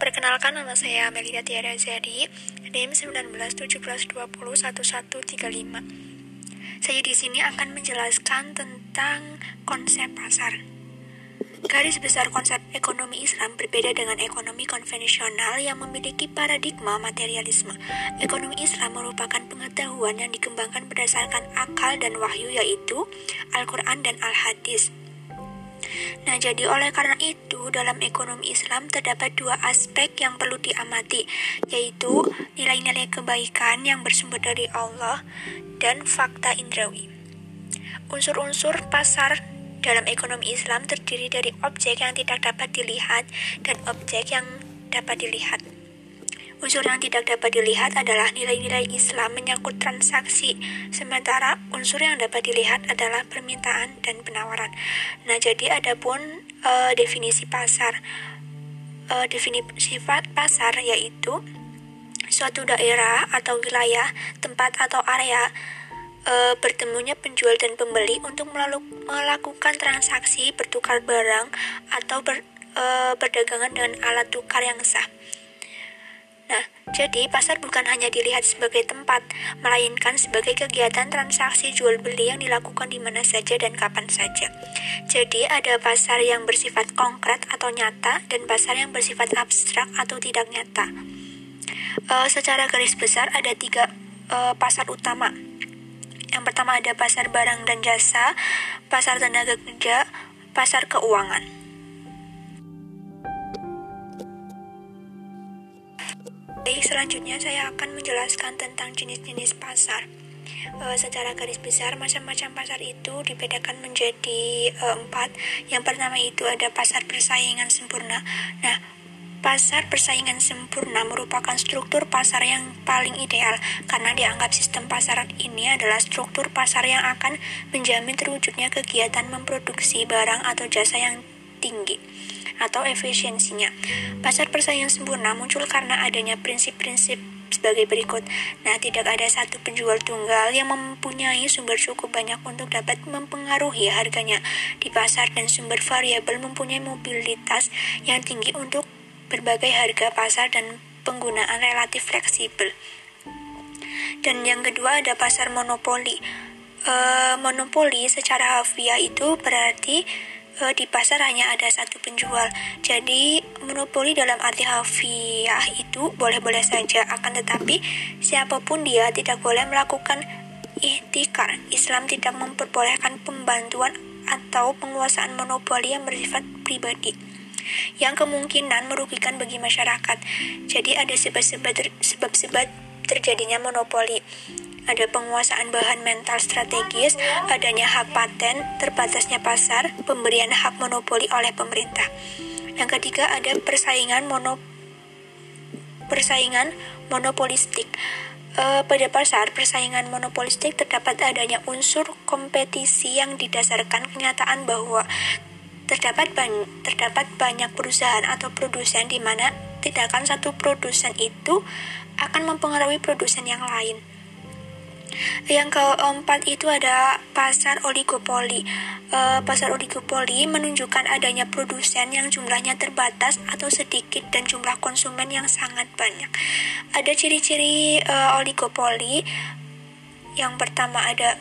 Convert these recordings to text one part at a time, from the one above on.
Perkenalkan nama saya Melida Tiara Zari, NIM 1917201135. Saya di sini akan menjelaskan tentang konsep pasar. Garis besar konsep ekonomi Islam berbeda dengan ekonomi konvensional yang memiliki paradigma materialisme. Ekonomi Islam merupakan pengetahuan yang dikembangkan berdasarkan akal dan wahyu yaitu Al-Quran dan Al-Hadis. Nah, jadi oleh karena itu, dalam ekonomi Islam terdapat dua aspek yang perlu diamati, yaitu nilai-nilai kebaikan yang bersumber dari Allah dan fakta indrawi. Unsur-unsur pasar dalam ekonomi Islam terdiri dari objek yang tidak dapat dilihat dan objek yang dapat dilihat. Unsur yang tidak dapat dilihat adalah nilai-nilai Islam menyangkut transaksi, sementara unsur yang dapat dilihat adalah permintaan dan penawaran. Nah, jadi ada pun uh, definisi pasar. Uh, definisi pasar yaitu suatu daerah atau wilayah, tempat atau area uh, bertemunya penjual dan pembeli untuk melakukan transaksi bertukar barang atau ber, uh, berdagangan dengan alat tukar yang sah. Nah, jadi pasar bukan hanya dilihat sebagai tempat, melainkan sebagai kegiatan transaksi jual beli yang dilakukan di mana saja dan kapan saja. Jadi ada pasar yang bersifat konkret atau nyata dan pasar yang bersifat abstrak atau tidak nyata. E, secara garis besar ada tiga e, pasar utama. Yang pertama ada pasar barang dan jasa, pasar tenaga kerja, pasar keuangan. Baik, selanjutnya saya akan menjelaskan tentang jenis-jenis pasar. E, secara garis besar, macam-macam pasar itu dibedakan menjadi e, empat. Yang pertama itu ada pasar persaingan sempurna. Nah, Pasar persaingan sempurna merupakan struktur pasar yang paling ideal karena dianggap sistem pasar ini adalah struktur pasar yang akan menjamin terwujudnya kegiatan memproduksi barang atau jasa yang tinggi atau efisiensinya. Pasar persaingan sempurna muncul karena adanya prinsip-prinsip sebagai berikut. Nah, tidak ada satu penjual tunggal yang mempunyai sumber cukup banyak untuk dapat mempengaruhi harganya di pasar dan sumber variabel mempunyai mobilitas yang tinggi untuk berbagai harga pasar dan penggunaan relatif fleksibel. Dan yang kedua ada pasar monopoli. E, monopoli secara harfiah itu berarti di pasar hanya ada satu penjual. Jadi monopoli dalam arti harfiah itu boleh-boleh saja, akan tetapi siapa pun dia tidak boleh melakukan ihtikar. Islam tidak memperbolehkan pembantuan atau penguasaan monopoli yang bersifat pribadi yang kemungkinan merugikan bagi masyarakat. Jadi ada sebab-sebab terjadinya monopoli ada penguasaan bahan mental strategis, adanya hak paten, terbatasnya pasar, pemberian hak monopoli oleh pemerintah. Yang ketiga ada persaingan mono persaingan monopolistik. E, pada pasar, persaingan monopolistik terdapat adanya unsur kompetisi yang didasarkan kenyataan bahwa terdapat ban terdapat banyak perusahaan atau produsen di mana tindakan satu produsen itu akan mempengaruhi produsen yang lain. Yang keempat itu ada pasar oligopoli. E, pasar oligopoli menunjukkan adanya produsen yang jumlahnya terbatas atau sedikit dan jumlah konsumen yang sangat banyak. Ada ciri-ciri e, oligopoli. Yang pertama ada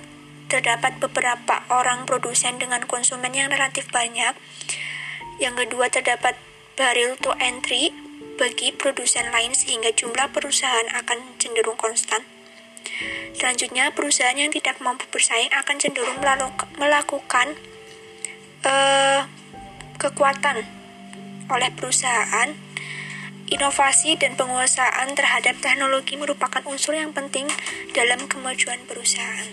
terdapat beberapa orang produsen dengan konsumen yang relatif banyak. Yang kedua terdapat barrel to entry bagi produsen lain sehingga jumlah perusahaan akan cenderung konstan. Selanjutnya, perusahaan yang tidak mampu bersaing akan cenderung melakukan uh, kekuatan oleh perusahaan. Inovasi dan penguasaan terhadap teknologi merupakan unsur yang penting dalam kemajuan perusahaan.